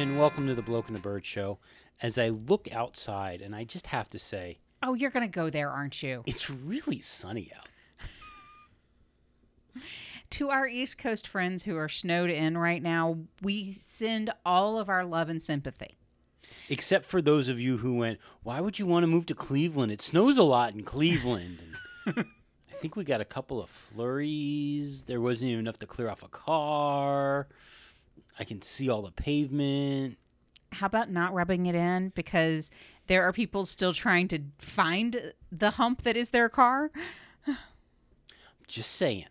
And welcome to the Bloke and the Bird Show. As I look outside, and I just have to say, Oh, you're going to go there, aren't you? it's really sunny out. To our East Coast friends who are snowed in right now, we send all of our love and sympathy. Except for those of you who went, why would you want to move to Cleveland? It snows a lot in Cleveland. And I think we got a couple of flurries. There wasn't even enough to clear off a car. I can see all the pavement. How about not rubbing it in because there are people still trying to find the hump that is their car? Just saying.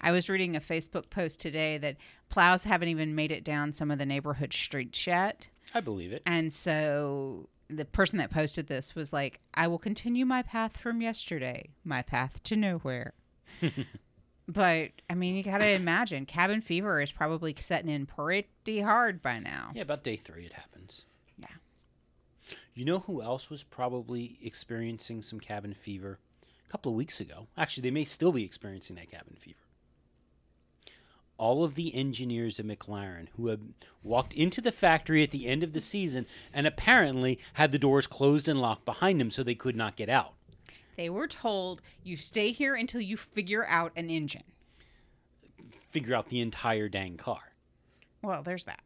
I was reading a Facebook post today that plows haven't even made it down some of the neighborhood streets yet. I believe it. And so the person that posted this was like, I will continue my path from yesterday, my path to nowhere. but I mean, you got to imagine cabin fever is probably setting in pretty hard by now. Yeah, about day three it happens. Yeah. You know who else was probably experiencing some cabin fever a couple of weeks ago? Actually, they may still be experiencing that cabin fever. All of the engineers at McLaren who had walked into the factory at the end of the season and apparently had the doors closed and locked behind them so they could not get out. They were told, you stay here until you figure out an engine. Figure out the entire dang car. Well, there's that.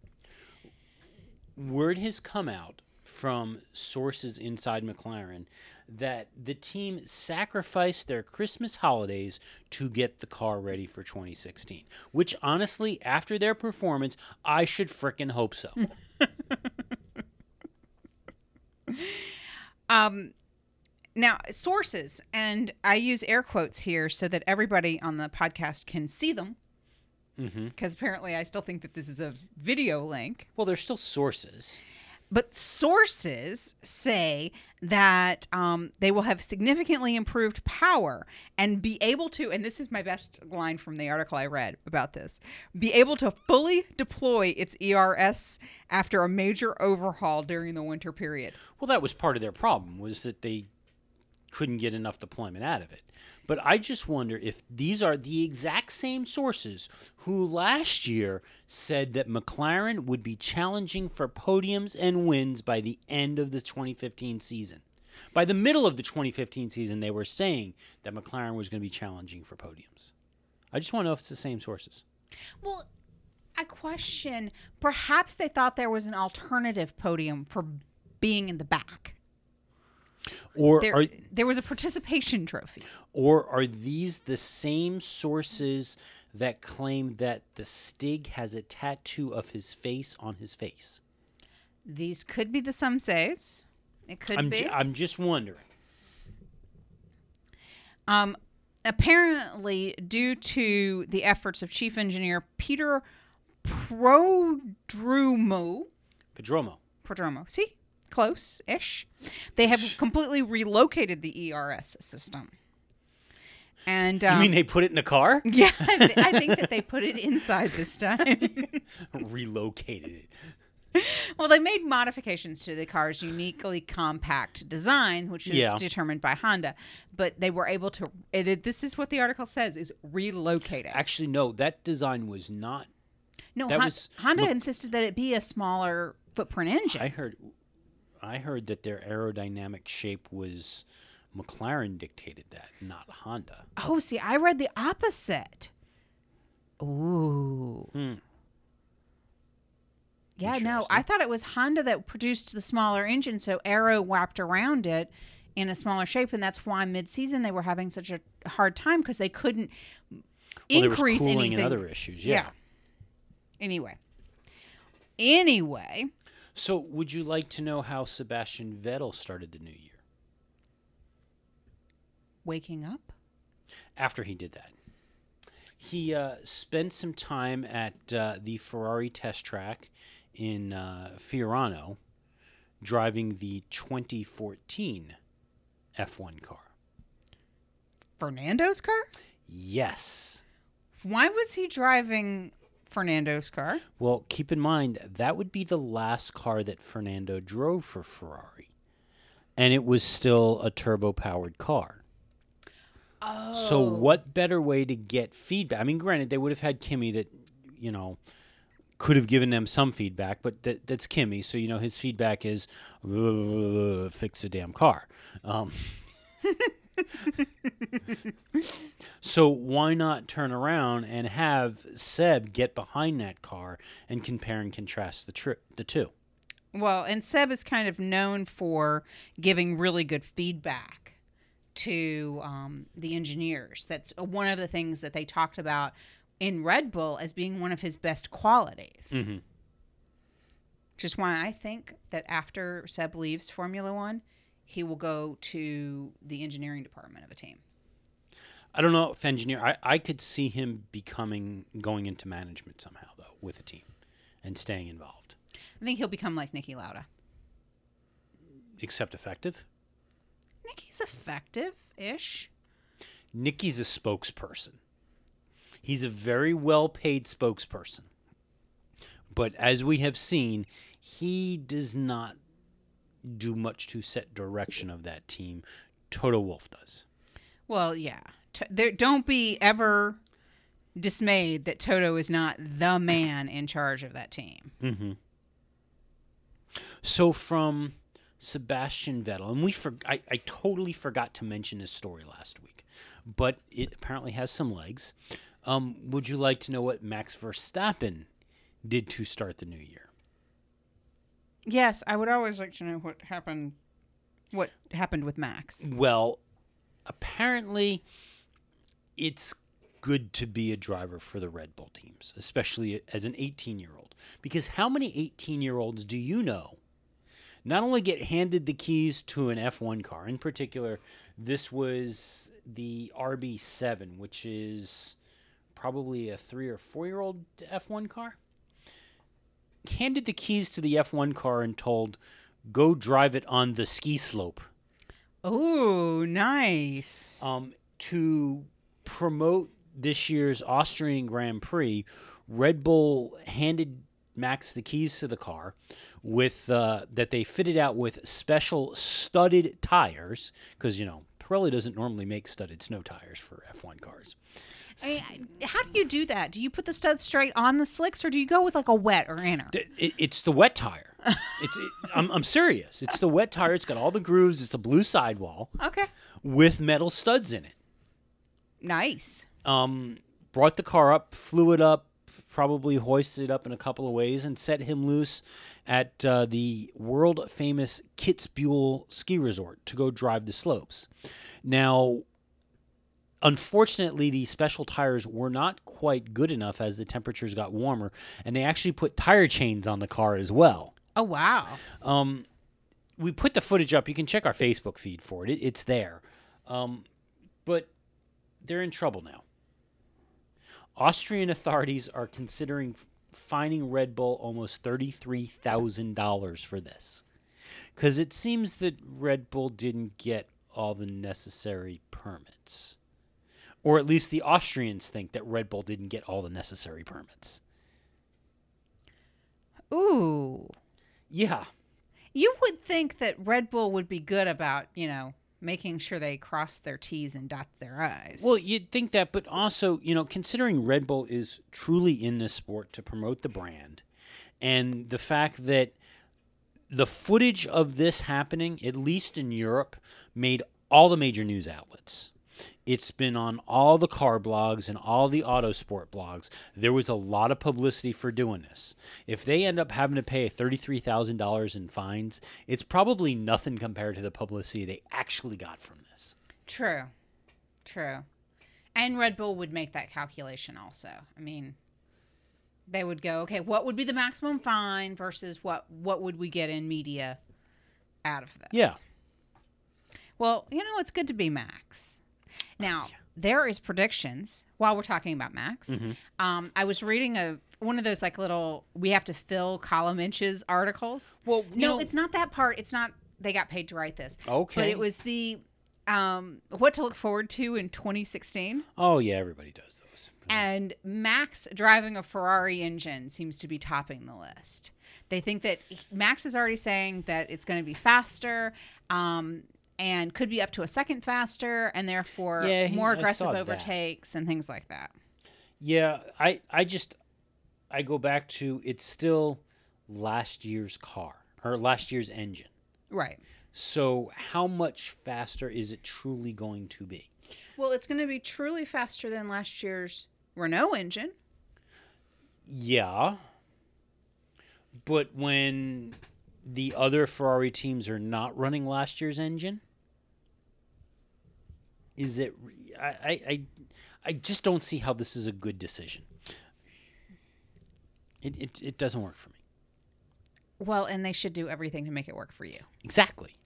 word has come out from sources inside McLaren that the team sacrificed their Christmas holidays to get the car ready for 2016. Which, honestly, after their performance, I should frickin' hope so. Um, now, sources, and I use air quotes here so that everybody on the podcast can see them. Because apparently, I still think that this is a video link. well, they're still sources. But sources say that um, they will have significantly improved power and be able to, and this is my best line from the article I read about this, be able to fully deploy its ERS after a major overhaul during the winter period. Well, that was part of their problem was that they couldn't get enough deployment out of it. But I just wonder if these are the exact same sources who last year said that McLaren would be challenging for podiums and wins by the end of the 2015 season. By the middle of the 2015 season, they were saying that McLaren was going to be challenging for podiums. I just want to know if it's the same sources. Well, I question perhaps they thought there was an alternative podium for being in the back. Or There, are there was a participation trophy. Or are these the same sources that claim that the Stig has a tattoo of his face on his face? These could be the some says. It could I'm, be. ju- I'm just wondering. Um, apparently, due to the efforts of Chief Engineer Peter Prodrumo, Pedromo. Prodromo, see, close-ish, they have completely relocated the ERS system. And um, you mean they put it in a car? yeah, I th- I think that they put it inside this time. Relocated it. well, they made modifications to the car's uniquely compact design, which is Yeah. determined by Honda. But they were able to. It, this is what the article says: is relocate it. Actually, no, that design was not. No, Hon- was- Honda look- insisted that it be a smaller footprint engine. I heard. I heard that their aerodynamic shape was McLaren dictated that, not Honda. oh, see, I read the opposite. Ooh. Hmm. Yeah, no, I thought it was Honda that produced the smaller engine, so Aero wrapped around it in a smaller shape, and that's why mid-season they were having such a hard time because they couldn't Well, there was increase cooling anything. and other issues. Yeah. Anyway. Anyway, So, would you like to know how Sebastian Vettel started the new year? waking up. after he did that. He uh, spent some time at uh, the Ferrari test track in uh, Fiorano, driving the 2014 F1 car. Fernando's car? Yes. Why was he driving Fernando's car? Well, keep in mind that would be the last car that Fernando drove for Ferrari, and it was still a turbo-powered car. Oh. So, what better way to get feedback? I mean, granted, they would have had Kimi that, you know, could have given them some feedback, but that, that's Kimi. So, you know, his feedback is "Uh, fix a damn car. Um, so, why not turn around and have Seb get behind that car and compare and contrast the, tri- the two? Well, and Seb is kind of known for giving really good feedback to um, the engineers. That's one of the things that they talked about in Red Bull as being one of his best qualities. Mhm. Which is why I think that after Seb leaves Formula One, he will go to the engineering department of a team. I don't know if engineer. I, I could see him becoming going into management somehow though with a team and staying involved. I think he'll become like Niki Lauda. Except effective. Niki's effective ish. Niki's a spokesperson. He's a very well paid spokesperson. But as we have seen, he does not do much to set direction of that team. Toto Wolff does. Well, yeah. There, don't be ever dismayed that Toto is not the man in charge of that team. Mm-hmm. So from Sebastian Vettel, and we for, I, I totally forgot to mention his story last week, but it apparently has some legs. Um, would you like to know what Max Verstappen did to start the new year? Yes, I would always like to know what happened. What happened with Max? Well, apparently, it's good to be a driver for the Red Bull teams, especially as an 18 year old. Because how many 18 year olds do you know not only get handed the keys to an F1 car, in particular, this was the RB7, which is probably a three or four year old F1 car? Handed the keys to the F1 car and told, go drive it on the ski slope Oh, nice. um, to promote this year's Austrian Grand Prix, Red Bull handed Max the keys to the car with uh, that they fitted out with special studded tires because you know Pirelli doesn't normally make studded snow tires for F1 cars. I- I- how do you do that? Do you put the studs straight on the slicks, or do you go with like a wet or inner? It, it's the wet tire. It's, it, I'm, I'm serious. It's the wet tire. It's got all the grooves. It's a blue sidewall Okay, with metal studs in it. nice. um, brought the car up, flew it up, probably hoisted it up in a couple of ways, and set him loose at uh, the world famous Kitzbühel ski resort to go drive the slopes. Now, unfortunately, the special tires were not quite good enough as the temperatures got warmer, and they actually put tire chains on the car as well. Oh wow. Um, we put the footage up. You can check our Facebook feed for it. it it's there. Um, but they're in trouble now. Austrian authorities are considering fining Red Bull almost $33,000 for this. Because it seems that Red Bull didn't get all the necessary permits. Or at least the Austrians think that Red Bull didn't get all the necessary permits. Ooh. Yeah. You would think that Red Bull would be good about, you know, making sure they cross their T's and dot their I's. Well, you'd think that, but also, you know, considering Red Bull is truly in this sport to promote the brand, and the fact that the footage of this happening, at least in Europe, made all the major news outlets. It's been on all the car blogs and all the autosport blogs. There was a lot of publicity for doing this. If they end up having to pay $33,000 in fines, it's probably nothing compared to the publicity they actually got from this. True. True. And Red Bull would make that calculation also. I mean, they would go, okay, what would be the maximum fine versus what what would we get in media out of this? Yeah. Well, you know, it's good to be Max. Now, there is predictions while we're talking about Max. Mm-hmm. Um, I was reading a one of those like little we have to fill column inches articles. Well, no, know- it's not that part. It's not they got paid to write this. Okay, but it was the um, what to look forward to in 2016. Oh, yeah, everybody does those. And Max driving a Ferrari engine seems to be topping the list. They think that Max is already saying that it's going to be faster um, and could be up to a second faster and therefore Yeah, more aggressive saw that. overtakes and things like that. Yeah, I, I just I go back to it's still last year's car or last year's engine. Right. So how much faster is it truly going to be? Well, it's going to be truly faster than last year's Renault engine. Yeah. But when the other Ferrari teams are not running last year's engine, is it I I I, just don't see how this is a good decision. It, it it doesn't work for me. Well, and they should do everything to make it work for you. Exactly.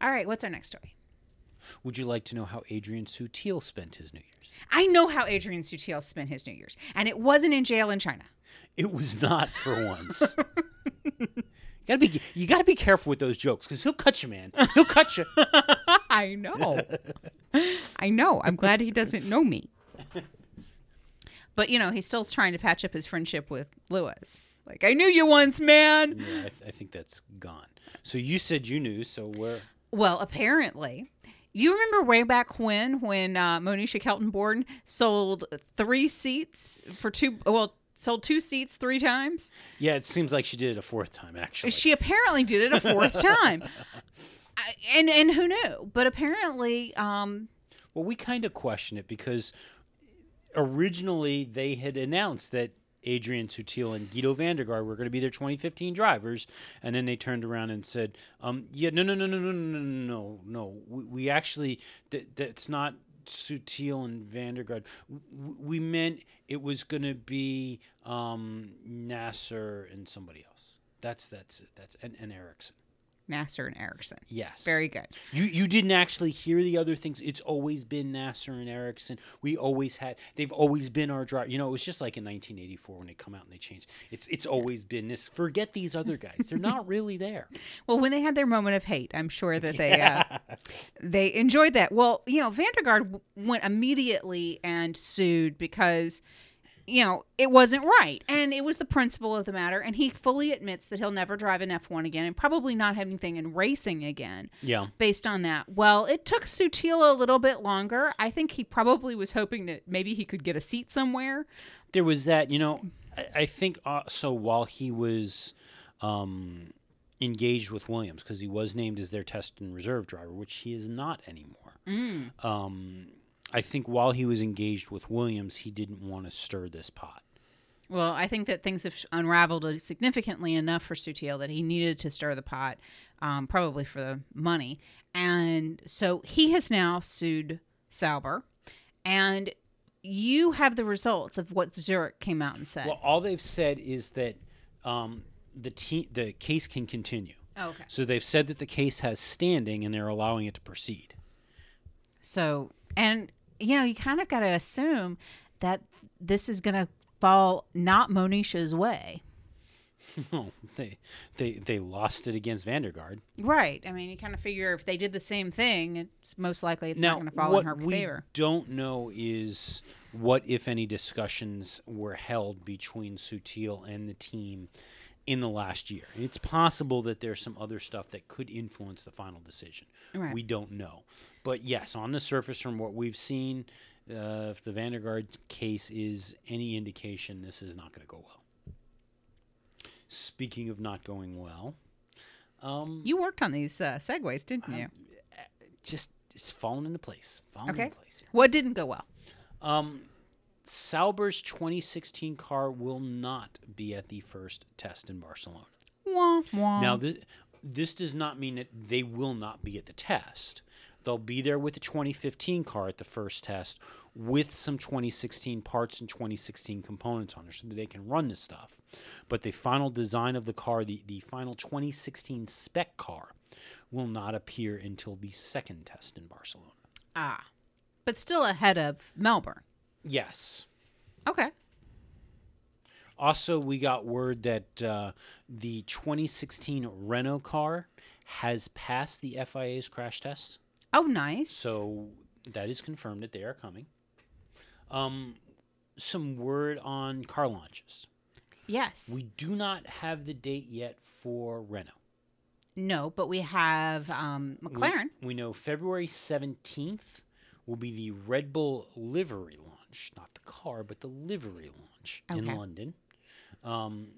All right, what's our next story? Would you like to know how Adrian Sutil spent his New Year's? I know how Adrian Sutil spent his New Year's, and it wasn't in jail in China. It was not for once. you gotta be you gotta be careful with those jokes because he'll cut you, man. He'll cut you. I know. I know. I'm glad he doesn't know me. But, you know, he's still trying to patch up his friendship with Lewis. Like, I knew you once, man. Yeah, I, th- I think that's gone. So you said you knew. So where? Well, apparently, you remember way back when, when uh, Monisha Kaltenborn sold three seats for two, well, sold two seats three times? Yeah, it seems like she did it a fourth time. Actually, She apparently did it a fourth time. I, and and who knew? But apparently, um, well, we kind of question it because originally they had announced that Adrian Sutil and Guido van der Garde were going to be their 2015 drivers, and then they turned around and said, um, "Yeah, no, no, no, no, no, no, no, no, no. We, we actually th- that's not Sutil and van der Garde. We meant it was going to be um, Nasr and somebody else. That's that's it. That's and, and Ericsson. Nasr and Ericsson. Yes, Very good. you you didn't actually hear the other things. It's always been Nasr and Ericsson. We always had. They've always been our driver. You know, it was just like in 1984 when they come out and they changed. It's it's always been this. Forget these other guys. They're not really there. Well, when they had their moment of hate, I'm sure that they uh, they enjoyed that. Well, you know, van der Garde went immediately and sued because you know it wasn't right, and it was the principle of the matter. And he fully admits that he'll never drive an F1 again, and probably not have anything in racing again. Yeah. Based on that, well, it took Sutil a little bit longer. I think he probably was hoping that maybe he could get a seat somewhere. There was that. You know, I, I think also while he was. Um, engaged with Williams because he was named as their test and reserve driver, which he is not anymore. Um, I think while he was engaged with Williams, he didn't want to stir this pot. Well, I think that things have unraveled significantly enough for Sutil that he needed to stir the pot, um, probably for the money. And so he has now sued Sauber. And you have the results of what Zurich came out and said. Well, all they've said is that um, the te- the case can continue. okay. So they've said that the case has standing and they're allowing it to proceed. So, and, you know, you kind of got to assume that this is going to fall not Monisha's way. Oh, they they they lost it against van der Garde. Right. I mean, you kind of figure if they did the same thing, it's most likely it's now, not going to fall in her we favor. don't know is what, if any, discussions were held between Sutil and the team in the last year. It's possible that there's some other stuff that could influence the final decision. Right. We don't know, but yes, on the surface, from what we've seen, uh, if the van der Garde case is any indication, this is not going to go well. Speaking of not going well, um, You worked on these uh, segues, didn't you? just it's falling into place. Falling Okay. into place. What didn't go well? Um, Sauber's 2016 car will not be at the first test in Barcelona. Wah, wah. Now, this, this does not mean that they will not be at the test. They'll be there with the 2015 car at the first test with some 2016 parts and 2016 components on it so that they can run this stuff. But the final design of the car, the, the final 2016 spec car, will not appear until the second test in Barcelona. ah, but still ahead of Melbourne. Yes. Okay. Also, we got word that uh, the 2016 Renault car has passed the FIA's crash test. Oh, nice. So that is confirmed that they are coming. Um, some word on car launches. yes. We do not have the date yet for Renault. no, but we have um, We- McLaren. We, know February 17th will be the Red Bull livery launch, not the car, but the livery launch in London. Um,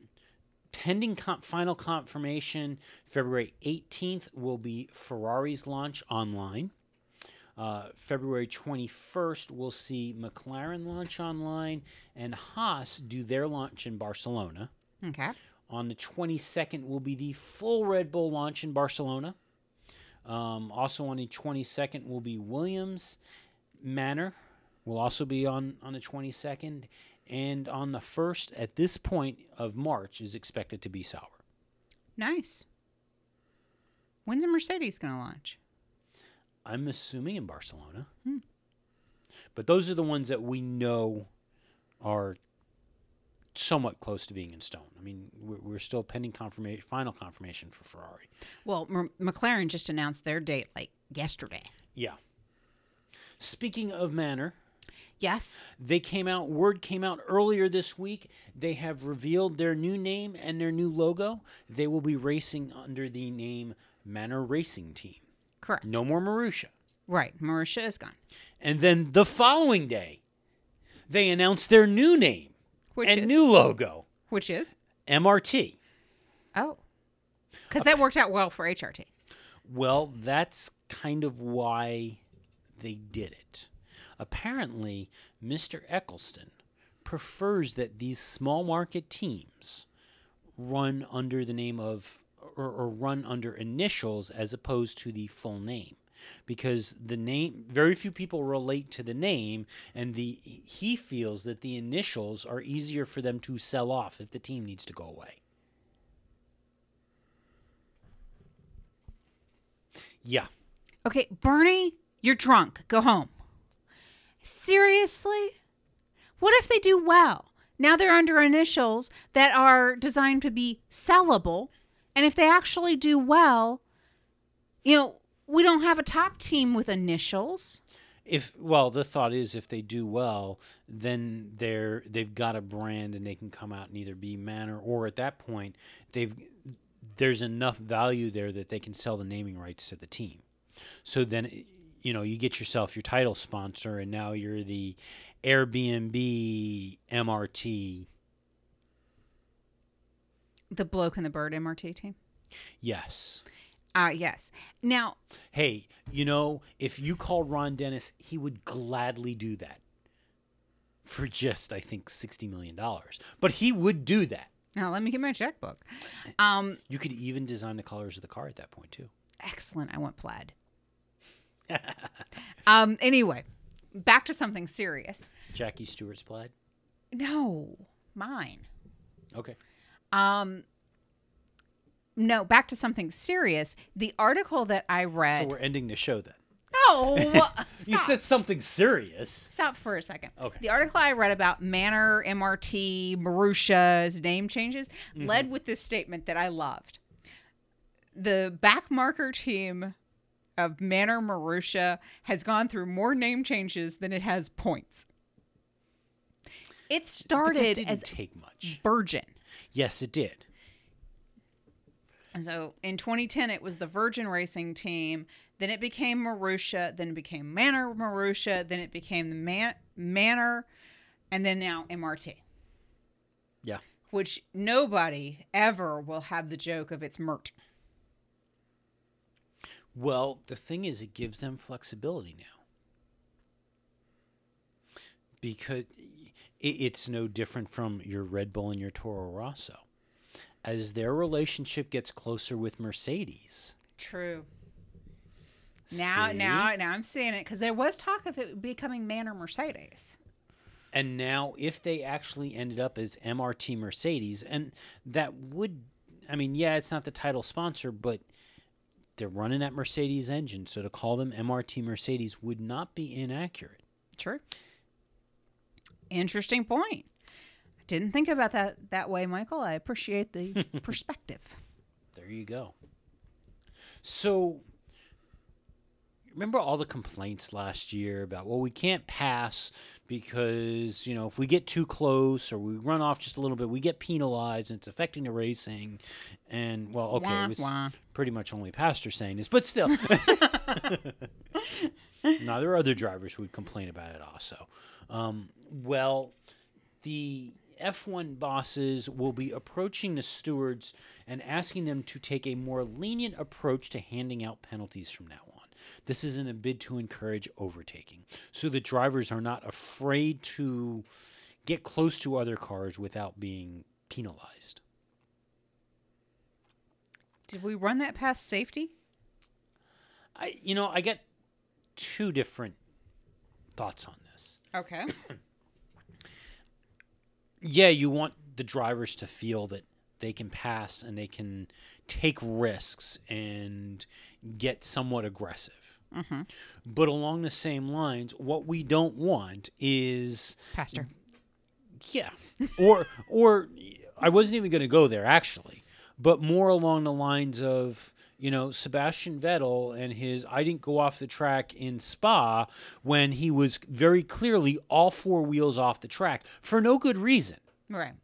pending com- final confirmation, February 18th will be Ferrari's launch online. Uh, February 21st, we'll see McLaren launch online and Haas do their launch in Barcelona. Okay. On the 22nd will be the full Red Bull launch in Barcelona. Um, also on the 22nd will be Williams Manor. Will also be on on the 22nd, and on the first at this point of March is expected to be sour. Nice. When's the Mercedes going to launch? I'm assuming in Barcelona. Hmm. But those are the ones that we know are somewhat close to being in stone. I mean, we're, we're still pending confirmation, final confirmation for Ferrari. Well, M- McLaren just announced their date like yesterday. Yeah. Speaking of Manor, Yes. they came out. Word came out earlier this week. They have revealed their new name and their new logo. They will be racing under the name Manor Racing Team. Correct. No more Marussia. Right. Marussia is gone. And then the following day, they announced their new name Which and is new logo, which is MRT. oh, because that worked out well for HRT. Well, that's kind of why they did it. Apparently, Mr. Eccleston prefers that these small market teams run under the name of or, or run under initials as opposed to the full name because the name very few people relate to the name and the he feels that the initials are easier for them to sell off if the team needs to go away. Yeah. Okay, Bernie, you're drunk. Go home. Seriously? What if they do well? Now they're under initials that are designed to be sellable. And if they actually do well, you know, we don't have a top team with initials. If well, the thought is if they do well, then they're they've got a brand and they can come out and either be Manor or at that point they've there's enough value there that they can sell the naming rights to the team. So then you know you get yourself your title sponsor and now you're the Airbnb MRT. The bloke and the bird MRT team. Yes. Uh yes. Now, Hey, you know, if you called Ron Dennis, he would gladly do that. For just I think 60 million dollars. But he would do that. now let me get my checkbook. Um You could even design the colors of the car at that point too. excellent. I want plaid. Um anyway, back to something serious. Jackie Stewart's plaid. No, mine. Okay. Um, no, back to something serious. The article that I read. So we're ending the show then. no, You said something serious. Stop for a second. Okay. The article I read about Manor, MRT, Marussia's name changes Mm-hmm. led with this statement that I loved. The back marker team of Manor Marussia has gone through more name changes than it has points. It started didn't as take much. Virgin. Yes, it did. And so in 2010, it was the Virgin Racing Team. Then it became Marussia. Then it became Manor Marussia. Then it became the Man- Manor. And then now MRT, Yeah. which nobody ever will have the joke of it's Mert. Well, the thing is, it gives them flexibility now. Because it's no different from your Red Bull and your Toro Rosso. As their relationship gets closer with Mercedes. True. Now, see? now, now I'm seeing it because there was talk of it becoming Manor Mercedes. And now, if they actually ended up as MRT Mercedes, and that would, I mean, yeah, it's not the title sponsor, but they're running that Mercedes engine. So to call them MRT Mercedes would not be inaccurate. True. Interesting point. I Didn't think about that that way, Michael. I appreciate the perspective. There you go. So, remember all the complaints last year about, well, we can't pass because, you know, if we get too close or we run off just a little bit, we get penalized and it's affecting the racing. And, well, okay, Wah, it was wah. pretty much only Pastor saying this, but still. now, there are other drivers who would complain about it also. Um, well, the F1 bosses will be approaching the stewards and asking them to take a more lenient approach to handing out penalties from now on. This isn't a bid to encourage overtaking, so the drivers are not afraid to get close to other cars without being penalized. Did we run that past safety? I, you know, I get two different thoughts on this. Okay. yeah, you want the drivers to feel that they can pass and they can take risks and get somewhat aggressive. Mm-hmm. But along the same lines, what we don't want is Pastor. yeah, or or I wasn't even going to go there actually, but more along the lines of you know Sebastian Vettel and his I didn't go off the track in Spa when he was very clearly all four wheels off the track for no good reason. Right.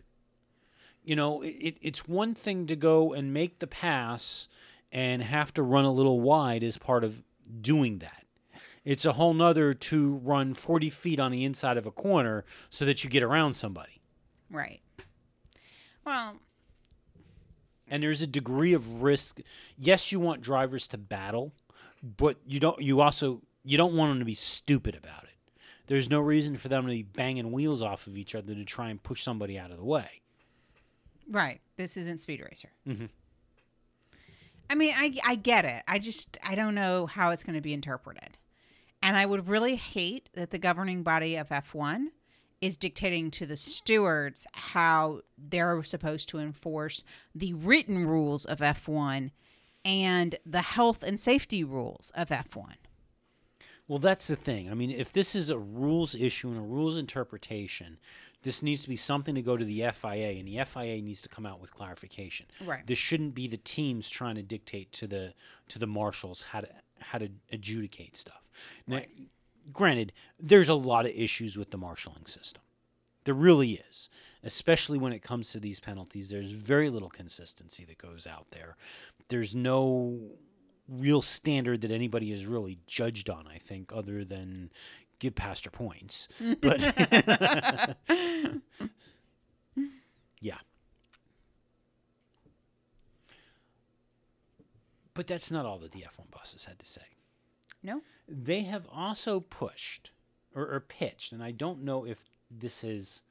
You know, it, it's one thing to go and make the pass and have to run a little wide as part of doing that. It's a whole nother to run 40 feet on the inside of a corner so that you get around somebody. Right. Well, and there's a degree of risk. Yes, you want drivers to battle, but you don't. You also you don't want them to be stupid about it. There's no reason for them to be banging wheels off of each other to try and push somebody out of the way. right. This isn't Speed Racer. Mhm. I mean, I, I get it. I just, I don't know how it's going to be interpreted. And I would really hate that the governing body of F1 is dictating to the stewards how they're supposed to enforce the written rules of F1 and the health and safety rules of F1. Well, that's the thing. I mean, if this is a rules issue and a rules interpretation, this needs to be something to go to the FIA, and the FIA needs to come out with clarification. Right. This shouldn't be the teams trying to dictate to the to the marshals how to how to adjudicate stuff. Now, granted, there's a lot of issues with the marshaling system. There really is, especially when it comes to these penalties. There's very little consistency that goes out there. There's no real standard that anybody is really judged on, I think, other than give Pastor points. But yeah. But that's not all that the F1 bosses had to say. No? They have also pushed or, or pitched, and I don't know if this has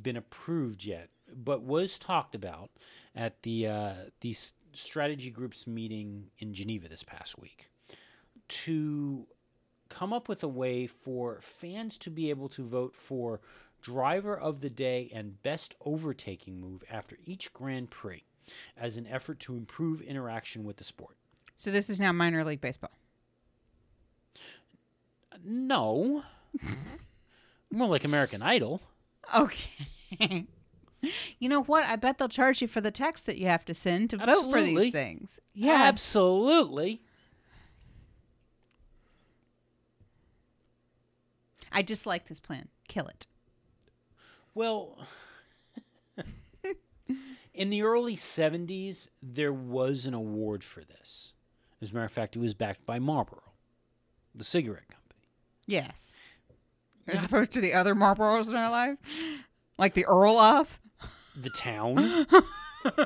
been approved yet, but was talked about at the uh, the s- strategy groups meeting in Geneva this past week to come up with a way for fans to be able to vote for driver of the day and best overtaking move after each Grand Prix as an effort to improve interaction with the sport. So this is now minor league baseball. No. More like American Idol. Okay. you know what? I bet they'll charge you for the text that you have to send to vote for these things. Yeah. Absolutely. I dislike this plan. Kill it. Well, in the early 70s, there was an award for this. As a matter of fact, it was backed by Marlboro, the cigarette company. Yes. As Yeah. opposed to the other Marlboros in our life, like the Earl of. The town.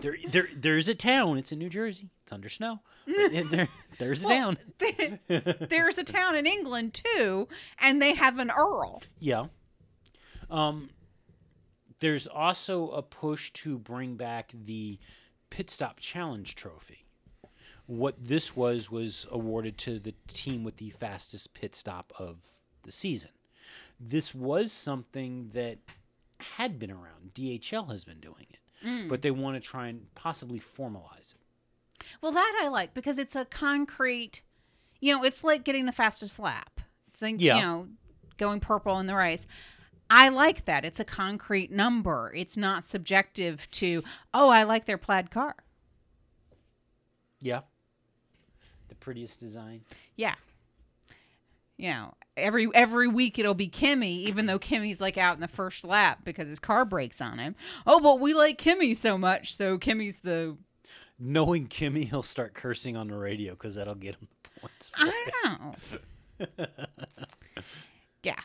there, there, there's a town. It's in New Jersey. It's under snow. There, there's a town. There's a town in England too, and they have an Earl. Yeah. Um, there's also a push to bring back the Pit Stop Challenge Trophy. What this was was awarded to the team with the fastest pit stop of the season. This was something that had been around. DHL has been doing it, mm. but they want to try and possibly formalize it. Well, that I like because it's a concrete. You know, it's like getting the fastest lap. It's like Yeah. you know, going purple in the race. I like that. It's a concrete number. It's not subjective to, oh, I like their plaid car. Yeah. The prettiest design. Yeah. You know, every every week it'll be Kimi, even though Kimi's like out in the first lap because his car breaks on him. Oh, but we like Kimi so much, so Kimi's the Knowing Kimi, he'll start cursing on the radio because that'll get him the points. For it. I know. yeah.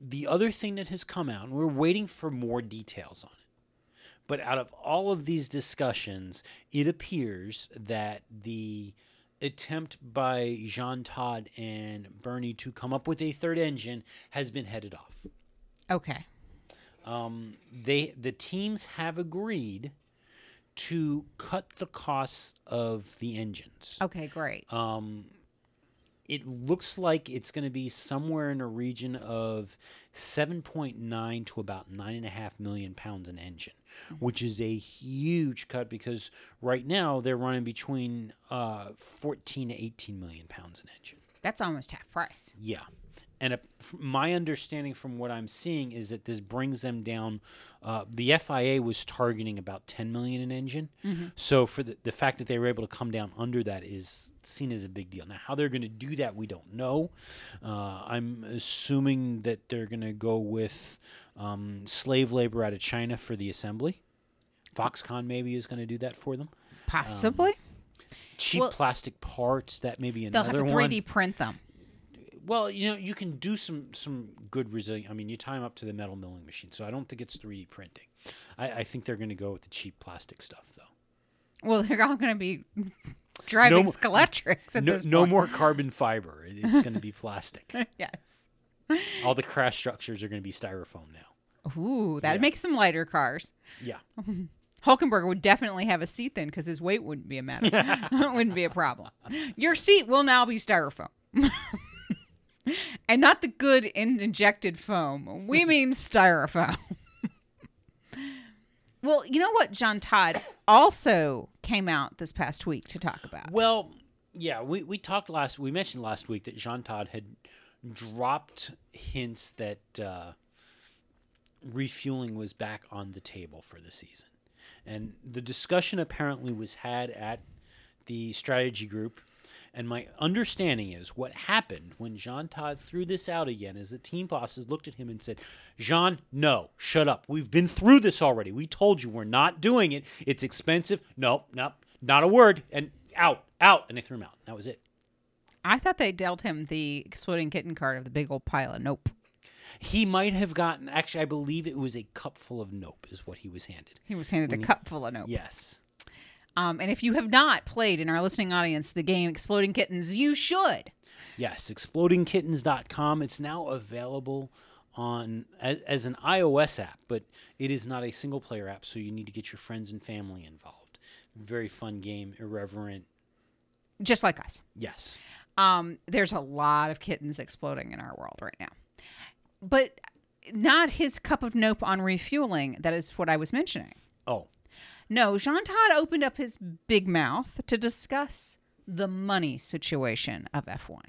the other thing that has come out, and we're waiting for more details on it. But out of all of these discussions, it appears that the attempt by Jean Todt and Bernie to come up with a third engine has been headed off. Okay. Um, they the teams have agreed to cut the costs of the engines. Okay, great. Um, it looks like it's going to be somewhere in a region of 7.9 to about 9.5 million pounds an engine, which is a huge cut because right now they're running between uh, 14 to 18 million pounds an engine. That's almost half price. Yeah. And f- my understanding from what I'm seeing is that this brings them down. Uh, the FIA was targeting about 10 million an engine. So for the, the fact that they were able to come down under that is seen as a big deal. Now, how they're going to do that, we don't know. Uh, I'm assuming that they're going to go with um, slave labor out of China for the assembly. Foxconn maybe is going to do that for them. Possibly. Cheap Well- plastic parts, that may be They'll have to 3D print them. Well, you know, you can do some some good resilient. I mean, you tie them up to the metal milling machine, so I don't think it's 3D printing. I, I think they're going to go with the cheap plastic stuff, though. Well, they're all going to be driving mo- Scalextrics at No, this no more carbon fiber. It's going to be plastic. yes. All the crash structures are going to be styrofoam now. Ooh, that Yeah. makes some lighter cars. Yeah. Hulkenberg would definitely have a seat then because his weight wouldn't be a matter. wouldn't be a problem. Your seat will now be styrofoam. And not the good in- injected foam. We mean styrofoam. well, you know what Jean Todt also came out this past week to talk about? Well, yeah, we, we talked last. We mentioned last week that Jean Todt had dropped hints that uh, refueling was back on the table for the season, and the discussion apparently was had at the strategy group. And my understanding is what happened when Jean Todt threw this out again is the team bosses looked at him and said, Jean, no, shut up. We've been through this already. We told you we're not doing it. It's expensive. Nope, nope, not a word. And out, out. And they threw him out. That was it. I thought they dealt him the exploding kitten card of the big old pile of nope. He might have gotten, actually, I believe it was a cup full of nope, is what he was handed. He was handed a cup full of nope. Yes. Um, and if you have not played in our listening audience the game Exploding Kittens, you should. Yes, explodingkittens.com. It's now available on as, as an iOS app, but it is not a single player app, so you need to get your friends and family involved. Very fun game, irreverent. Just like us. Yes. Um, there's a lot of kittens exploding in our world right now. But not his cup of nope on refueling. That is what I was mentioning. Oh, No, Jean Todt opened up his big mouth to discuss the money situation of F1.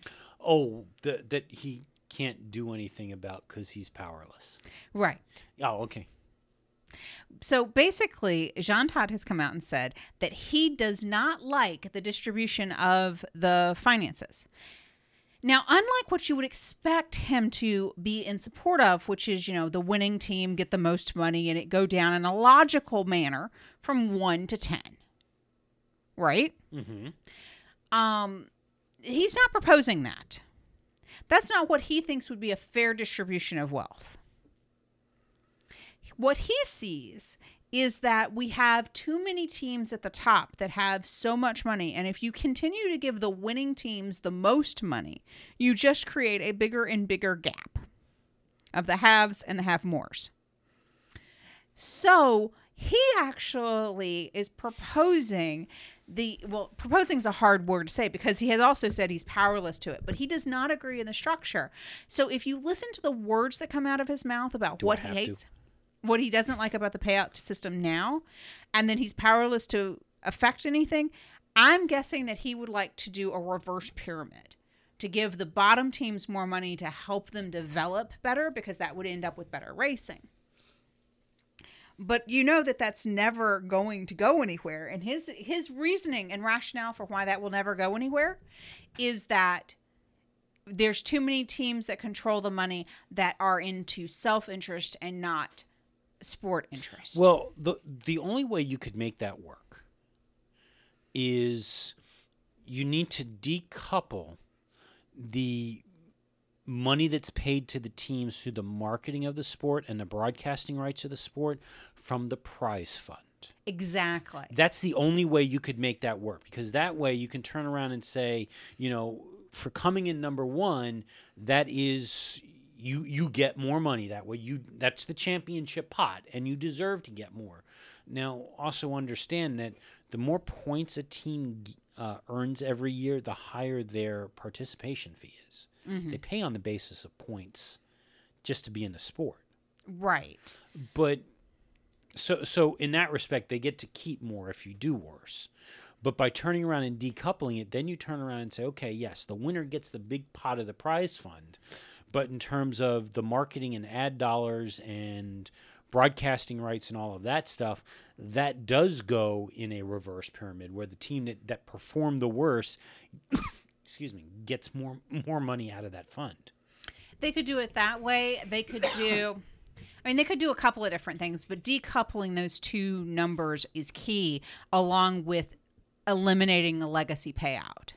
oh, the, that he can't do anything about because he's powerless. Right. Oh, okay. So basically, Jean Todt has come out and said that he does not like the distribution of the finances. Now, unlike what you would expect him to be in support of, which is, you know, the winning team get the most money and it go down in a logical manner from one to 10, right? Mm-hmm. Um, he's not proposing that. That's not what he thinks would be a fair distribution of wealth. What he sees is that we have too many teams at the top that have so much money. And if you continue to give the winning teams the most money, you just create a bigger and bigger gap of the haves and the have mores. So he actually is proposing the well proposing is a hard word to say because he has also said he's powerless to it but he does not agree in the structure so if you listen to the words that come out of his mouth about Do what he hates to? What he doesn't like about the payout system now and then he's powerless to affect anything i'm guessing that he would like to do a reverse pyramid to give the bottom teams more money to help them develop better because that would end up with better racing. But you know that that's never going to go anywhere and his his reasoning and rationale for why that will never go anywhere is that there's too many teams that control the money that are into self-interest and not sport interest Well, the the only way you could make that work is you need to decouple the money that's paid to the teams through the marketing of the sport and the broadcasting rights of the sport from the prize fund. Exactly. That's the only way you could make that work because that way you can turn around and say, you know, for coming in number 1, that is you you get more money that way. You that's the championship pot and you deserve to get more. Now, also understand that the more points a team uh, earns every year, the higher their participation fee is. They pay on the basis of points just to be in the sport. Right. But so so in that respect, they get to keep more if you do worse. But by turning around and decoupling it, then you turn around and say, okay, yes, the winner gets the big pot of the prize fund. But in terms of the marketing and ad dollars and broadcasting rights and all of that stuff, that does go in a reverse pyramid where the team that, that performed the worst, excuse me, gets more more money out of that fund. They could do it that way. They could do. I mean, they could do a couple of different things, but decoupling those two numbers is key, along with eliminating the legacy payout.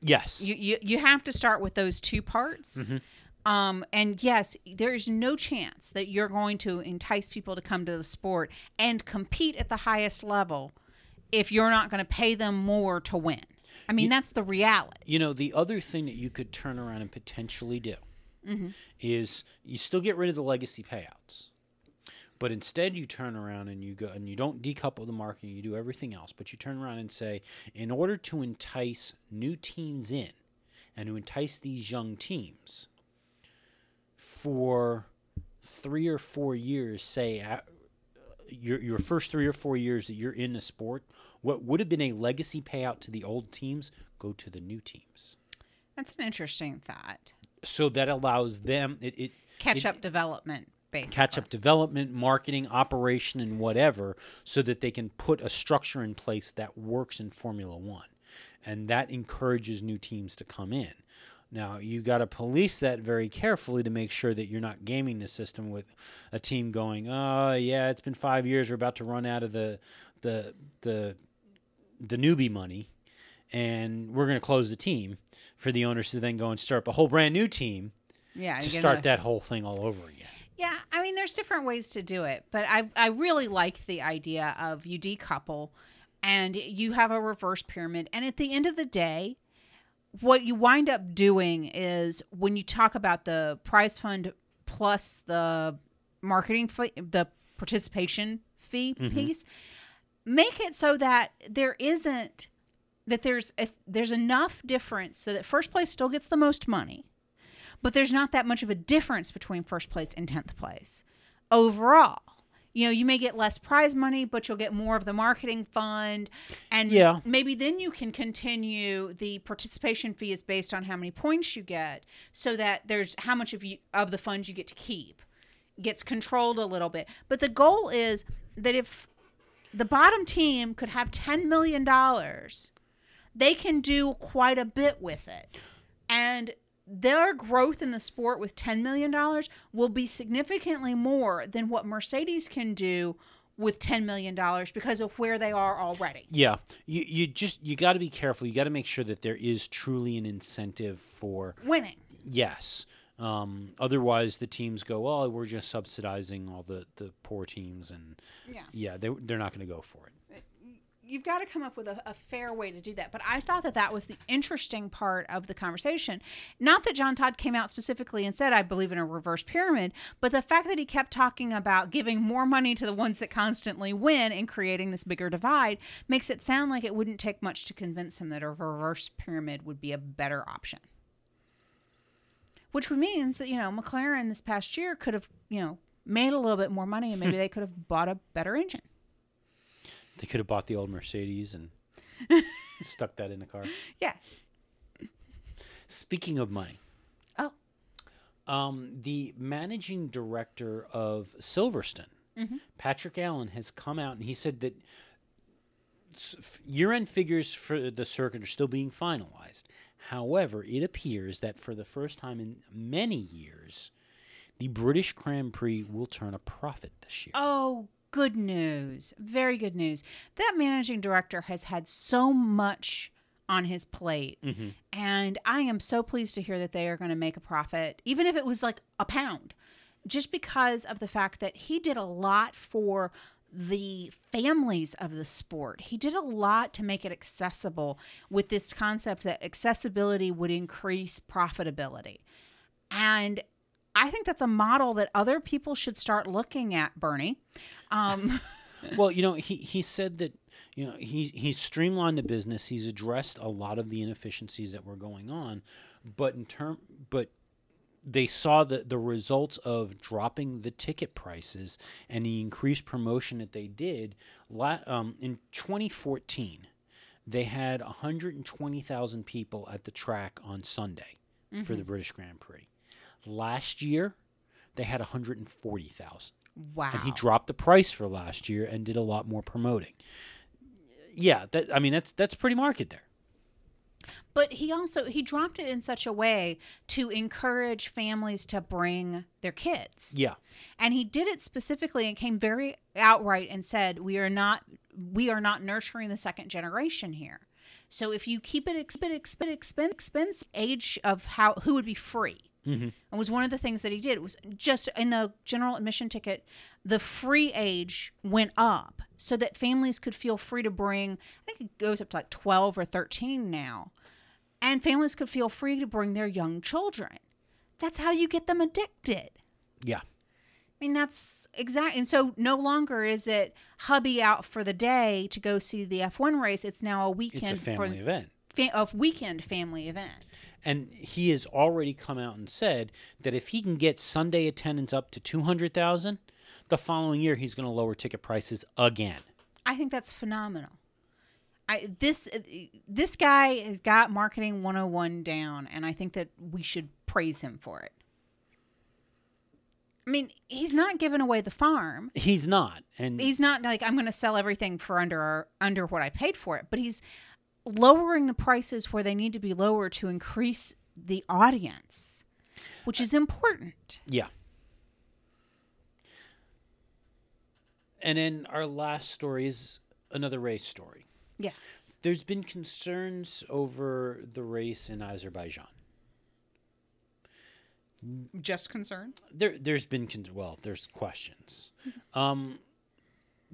Yes. You you, you have to start with those two parts. Um, and yes, there is no chance that you're going to entice people to come to the sport and compete at the highest level if you're not going to pay them more to win. I mean, that's the reality. You know, the other thing that you could turn around and potentially do is you still get rid of the legacy payouts. But instead, you turn around and you go and you don't decouple the marketing, you do everything else. But you turn around and say, in order to entice new teams in and to entice these young teams for three or four years, say, your, your first three or four years that you're in the sport, what would have been a legacy payout to the old teams go to the new teams. That's an interesting thought. So that allows them it, it Catch it- up development, basically. catch up development, marketing, operation, and whatever, so that they can put a structure in place that works in Formula One, and that encourages new teams to come in. Now you got to police that very carefully to make sure that you're not gaming the system with a team going, "Oh yeah, it's been five years. We're about to run out of the the the the newbie money." And we're going to close the team for the owners to then go and start up a whole brand new team Yeah, to start another- that whole thing all over again. Yeah, I mean, there's different ways to do it, but I I really like the idea of you decouple, and you have a reverse pyramid, and at the end of the day, what you wind up doing is when you talk about the prize fund plus the marketing fee, the participation fee mm-hmm. piece, make it so that there isn't that there's a, there's enough difference so that first place still gets the most money but there's not that much of a difference between first place and 10th place overall you know you may get less prize money but you'll get more of the marketing fund and Yeah. maybe then you can continue the participation fee is based on how many points you get so that there's how much of you of the funds you get to keep gets controlled a little bit but the goal is that if the bottom team could have 10 million dollars they can do quite a bit with it. And their growth in the sport with $10 million will be significantly more than what Mercedes can do with $10 million because of where they are already. Yeah, you you just you got to be careful. You got to make sure that there is truly an incentive for Winning. yes. Um, otherwise, the teams go, "Oh, we're just subsidizing all the, the poor teams," and Yeah. yeah, they they're not going to go for it. You've got to come up with a, a fair way to do that. But I thought that that was the interesting part of the conversation. Not that Jean Todt came out specifically and said, I believe in a reverse pyramid, but the fact that he kept talking about giving more money to the ones that constantly win and creating this bigger divide makes it sound like it wouldn't take much to convince him that a reverse pyramid would be a better option. Which means that, you know, McLaren this past year could have, you know, made a little bit more money and maybe they could have bought a better engine. They could have bought the old Mercedes and stuck that in the car. Yes. Speaking of money, Oh. um, the managing director of Silverstone, Mm-hmm. Patrick Allen, has come out and he said that year end figures for the circuit are still being finalized. However, it appears that for the first time in many years, the British Grand Prix will turn a profit this year. Oh, good news. Very good news. That managing director has had so much on his plate. Mm-hmm. And I am so pleased to hear that they are going to make a profit, even if it was like a pound, just because of the fact that he did a lot for the families of the sport. He did a lot to make it accessible with this concept that accessibility would increase profitability. And I think that's a model that other people should start looking at, Bernie. Um, well, you know, he, he said that you know he he's streamlined the business. He's addressed a lot of the inefficiencies that were going on, but in term but they saw the, the results of dropping the ticket prices and the increased promotion that they did la- um, in 2014 they had 120,000 people at the track on Sunday for the British Grand Prix. Last year, they had 140,000. wow. And he dropped the price for last year and did a lot more promoting. Yeah, that I mean that's that's pretty market there. But he also he dropped it in such a way to encourage families to bring their kids. Yeah. And he did it specifically and came very outright and said, "We are not we are not nurturing the second generation here. So if you keep it exp- exp- exp- expense age of how who would be free." Mm-hmm. It was one of the things that he did. It was just in the general admission ticket, the free age went up so that families could feel free to bring. I think it goes up to like twelve or thirteen now, and families could feel free to bring their young children. That's how you get them addicted. Yeah. I mean, that's exact. And so no longer is it hubby out for the day to go see the F1 race. It's now a weekend. It's a family for event. fa- a weekend family event. And he has already come out and said that if he can get Sunday attendance up to 200,000, the following year he's going to lower ticket prices again. I think that's phenomenal. I this uh, this guy has got marketing 101 down and I think that we should praise him for it. I mean, he's not giving away the farm. He's not. And He's not like I'm going to sell everything for under under what I paid for it, but he's lowering the prices where they need to be lower to increase the audience, which is important. yeah. And then our last story is another race story. Yes. There's been concerns over the race in Azerbaijan. Just concerns? there there's been con- well there's questions um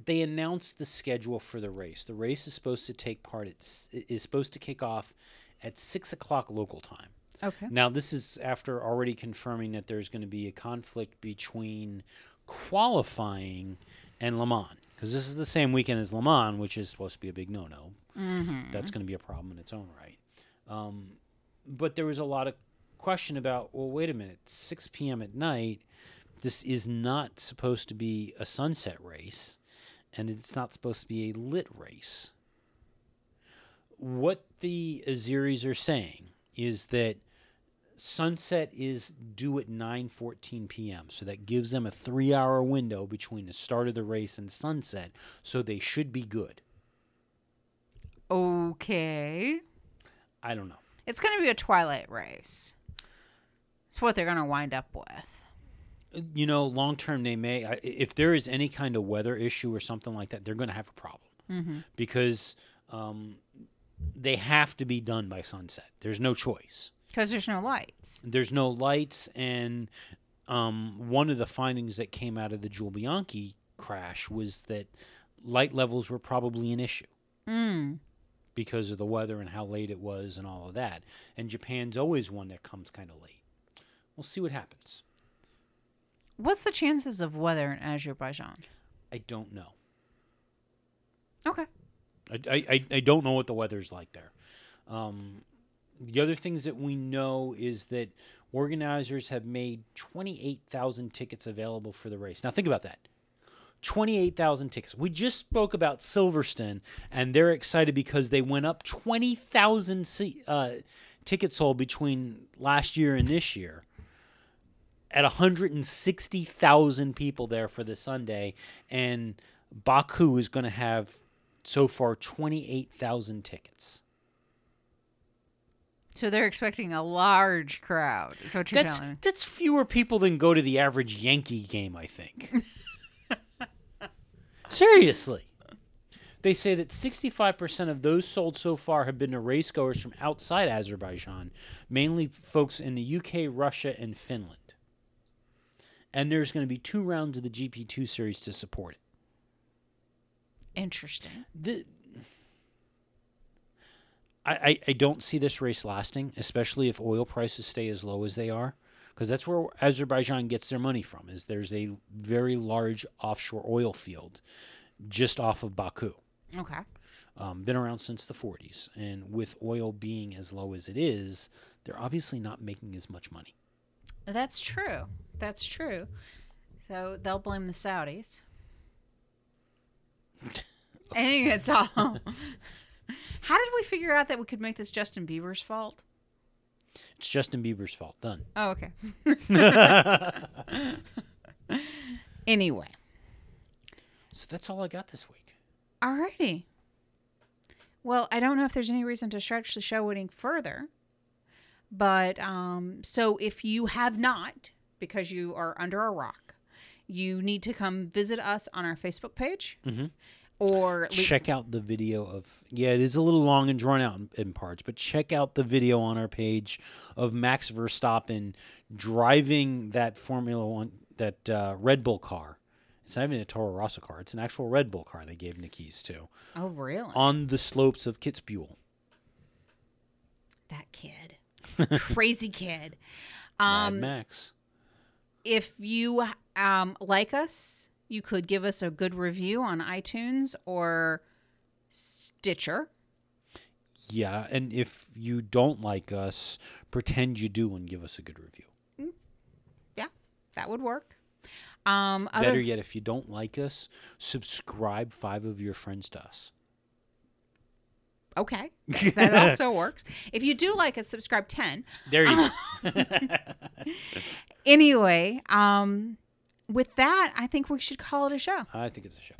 they announced the schedule for the race. The race is supposed to take part It's is supposed to kick off at six o'clock local time. Okay. now this is after already confirming that there's going to be a conflict between qualifying and le mans because this is the same weekend as le mans which is supposed to be a big no-no. That's going to be a problem in its own right. Um, but there was a lot of question about well wait a minute 6 p.m at night this is not supposed to be a sunset race and it's not supposed to be a lit race what the Azeris are saying is that sunset is due at 9:14 p.m. so that gives them a 3-hour window between the start of the race and sunset so they should be good Okay. i don't know It's going to be a twilight race. It's what they're going to wind up with. You know, long term they may. If there is any kind of weather issue or something like that, they're going to have a problem because um, they have to be done by sunset. There's no choice. Because there's no lights. There's no lights, and um, one of the findings that came out of the Jules Bianchi crash was that light levels were probably an issue Mm. because of the weather and how late it was and all of that. And Japan's always one that comes kind of late. We'll see what happens. What's the chances of weather in Azerbaijan? I don't know. Okay. I, I, I- don't know what the weather's like there. Um, the other things that we know is that organizers have made 28,000 tickets available for the race. Now, think about that 28,000 tickets. We just spoke about Silverstone, and they're excited because they went up 20,000 se- uh, tickets sold between last year and this year at 160,000 people there for the Sunday, and Baku is going to have so far 28,000 tickets. So they're expecting a large crowd. Is what you're That's telling me. that's fewer people than go to the average Yankee game, I think. Seriously. They say that 65% of those sold so far have been to racegoers from outside Azerbaijan, mainly folks in the UK, Russia, and Finland. And there's going to be two rounds of the GP2 series to support it. Interesting. The, I, I, I don't see this race lasting, especially if oil prices stay as low as they are, because that's where Azerbaijan gets their money from. Is there's a very large offshore oil field just off of Baku. Okay. Um, been around since the 40s, and with oil being as low as it is, they're obviously not making as much money. That's true. That's true. So they'll blame the Saudis. I think that's all. How did we figure out that we could make this Justin Bieber's fault? It's Justin Bieber's fault. Done. Oh, okay. anyway, So that's all I got this week. alrighty. Well, I don't know if there's any reason to stretch the show any further, but um, so if you have not, because you are under a rock, you need to come visit us on our Facebook page, or le- check out the video of yeah it is a little long and drawn out in, in parts but check out the video on our page of max verstappen driving that formula one that uh, red bull car. It's not even a toro rosso car. It's an actual red bull car they gave him the keys to. Oh really? on the slopes of kitzbühel. That kid, crazy kid. mad Um, max if you um, like us, you could give us a good review on iTunes or Stitcher. yeah and if you don't like us pretend you do and give us a good review Yeah, that would work. Um, better yet if you don't like us subscribe five of your friends to us okay, that also works. If you do like us, subscribe ten. there you go Anyway, um, with that, I think we should call it a show. i think it's a show